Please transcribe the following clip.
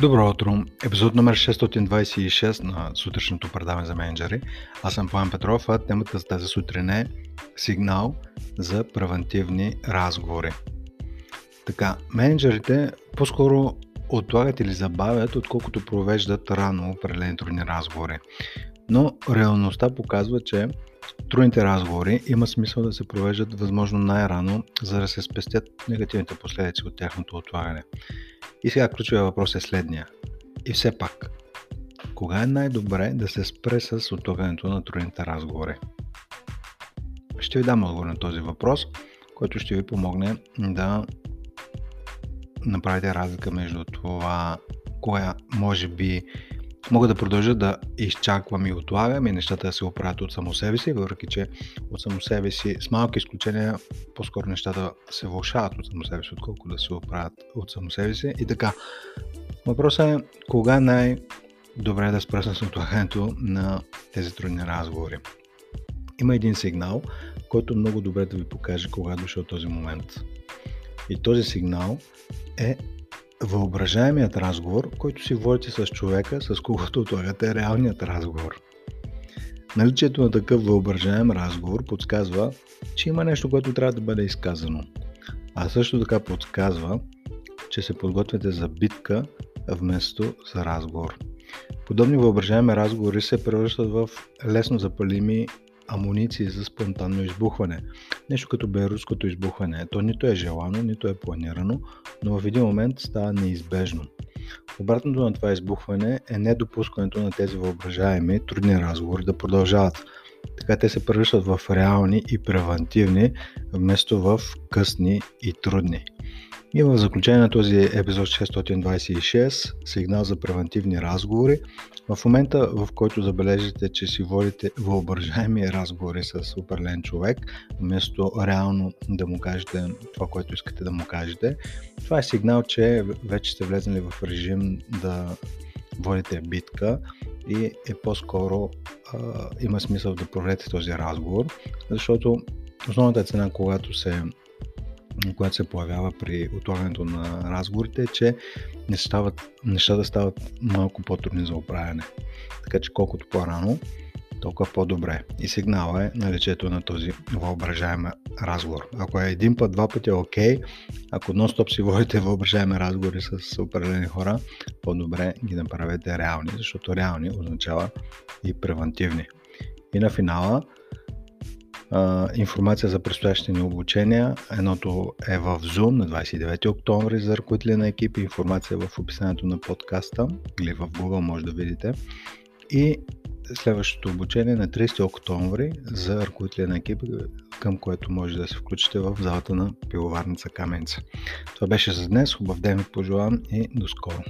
Добро утро! Епизод номер 626 на сутрешното предаване за менеджери. Аз съм Пламен Петров, а темата за тази сутрин е сигнал за превентивни разговори. Така, менеджерите по-скоро отлагат или забавят, отколкото провеждат рано определени трудни разговори. Но реалността показва, че трудните разговори има смисъл да се провеждат възможно най-рано, за да се спестят негативните последици от тяхното отлагане. И сега ключовия въпрос е следния. И все пак, кога е най-добре да се спре с отлагането на трудните разговори? Ще ви дам отговор на този въпрос, който ще ви помогне да направите разлика между това, кога може би мога да продължа да изчаквам и отлагам и нещата да се оправят от само себе си, въпреки че от само себе си, с малки изключения, по-скоро нещата се влушават от само себе си, отколкото да се оправят от само себе си. И така, въпросът е кога най-добре да спресна с отлагането на тези трудни разговори. Има един сигнал, който много добре да ви покаже кога е дошъл този момент. И този сигнал е въображаемият разговор, който си водите с човека, с когото отлагате реалният разговор. Наличието на такъв въображаем разговор подсказва, че има нещо, което трябва да бъде изказано. А също така подсказва, че се подготвяте за битка вместо за разговор. Подобни въображаеми разговори се превръщат в лесно запалими амуниции за спонтанно избухване. Нещо като беруското избухване. То нито е желано, нито е планирано, но в един момент става неизбежно. Обратното на това избухване е недопускането на тези въображаеми трудни разговори да продължават. Така те се превръщат в реални и превентивни, вместо в късни и трудни. И в заключение на този епизод 626, сигнал за превентивни разговори, в момента в който забележите, че си водите въображаеми разговори с определен човек, вместо реално да му кажете това, което искате да му кажете, това е сигнал, че вече сте влезнали в режим да водите битка и е по-скоро а, има смисъл да проведете този разговор, защото основната цена, когато се която се появява при отлагането на разговорите, е, че не стават, нещата стават малко по-трудни за оправяне. Така че колкото по-рано, толкова по-добре. И сигнала е наличието на този въображаем разговор. Ако е един път, два пъти е окей, ако нон-стоп си водите въображаеми разговори с определени хора, по-добре ги направете реални, защото реални означава и превентивни. И на финала, информация за предстоящите ни обучения. Едното е в Zoom на 29 октомври за ръководители на екипи. Информация е в описанието на подкаста или в Google може да видите. И следващото обучение на 30 октомври за ръководители на екипи, към което може да се включите в залата на пиловарница Каменца. Това беше за днес. Хубав ден ви пожелавам и до скоро.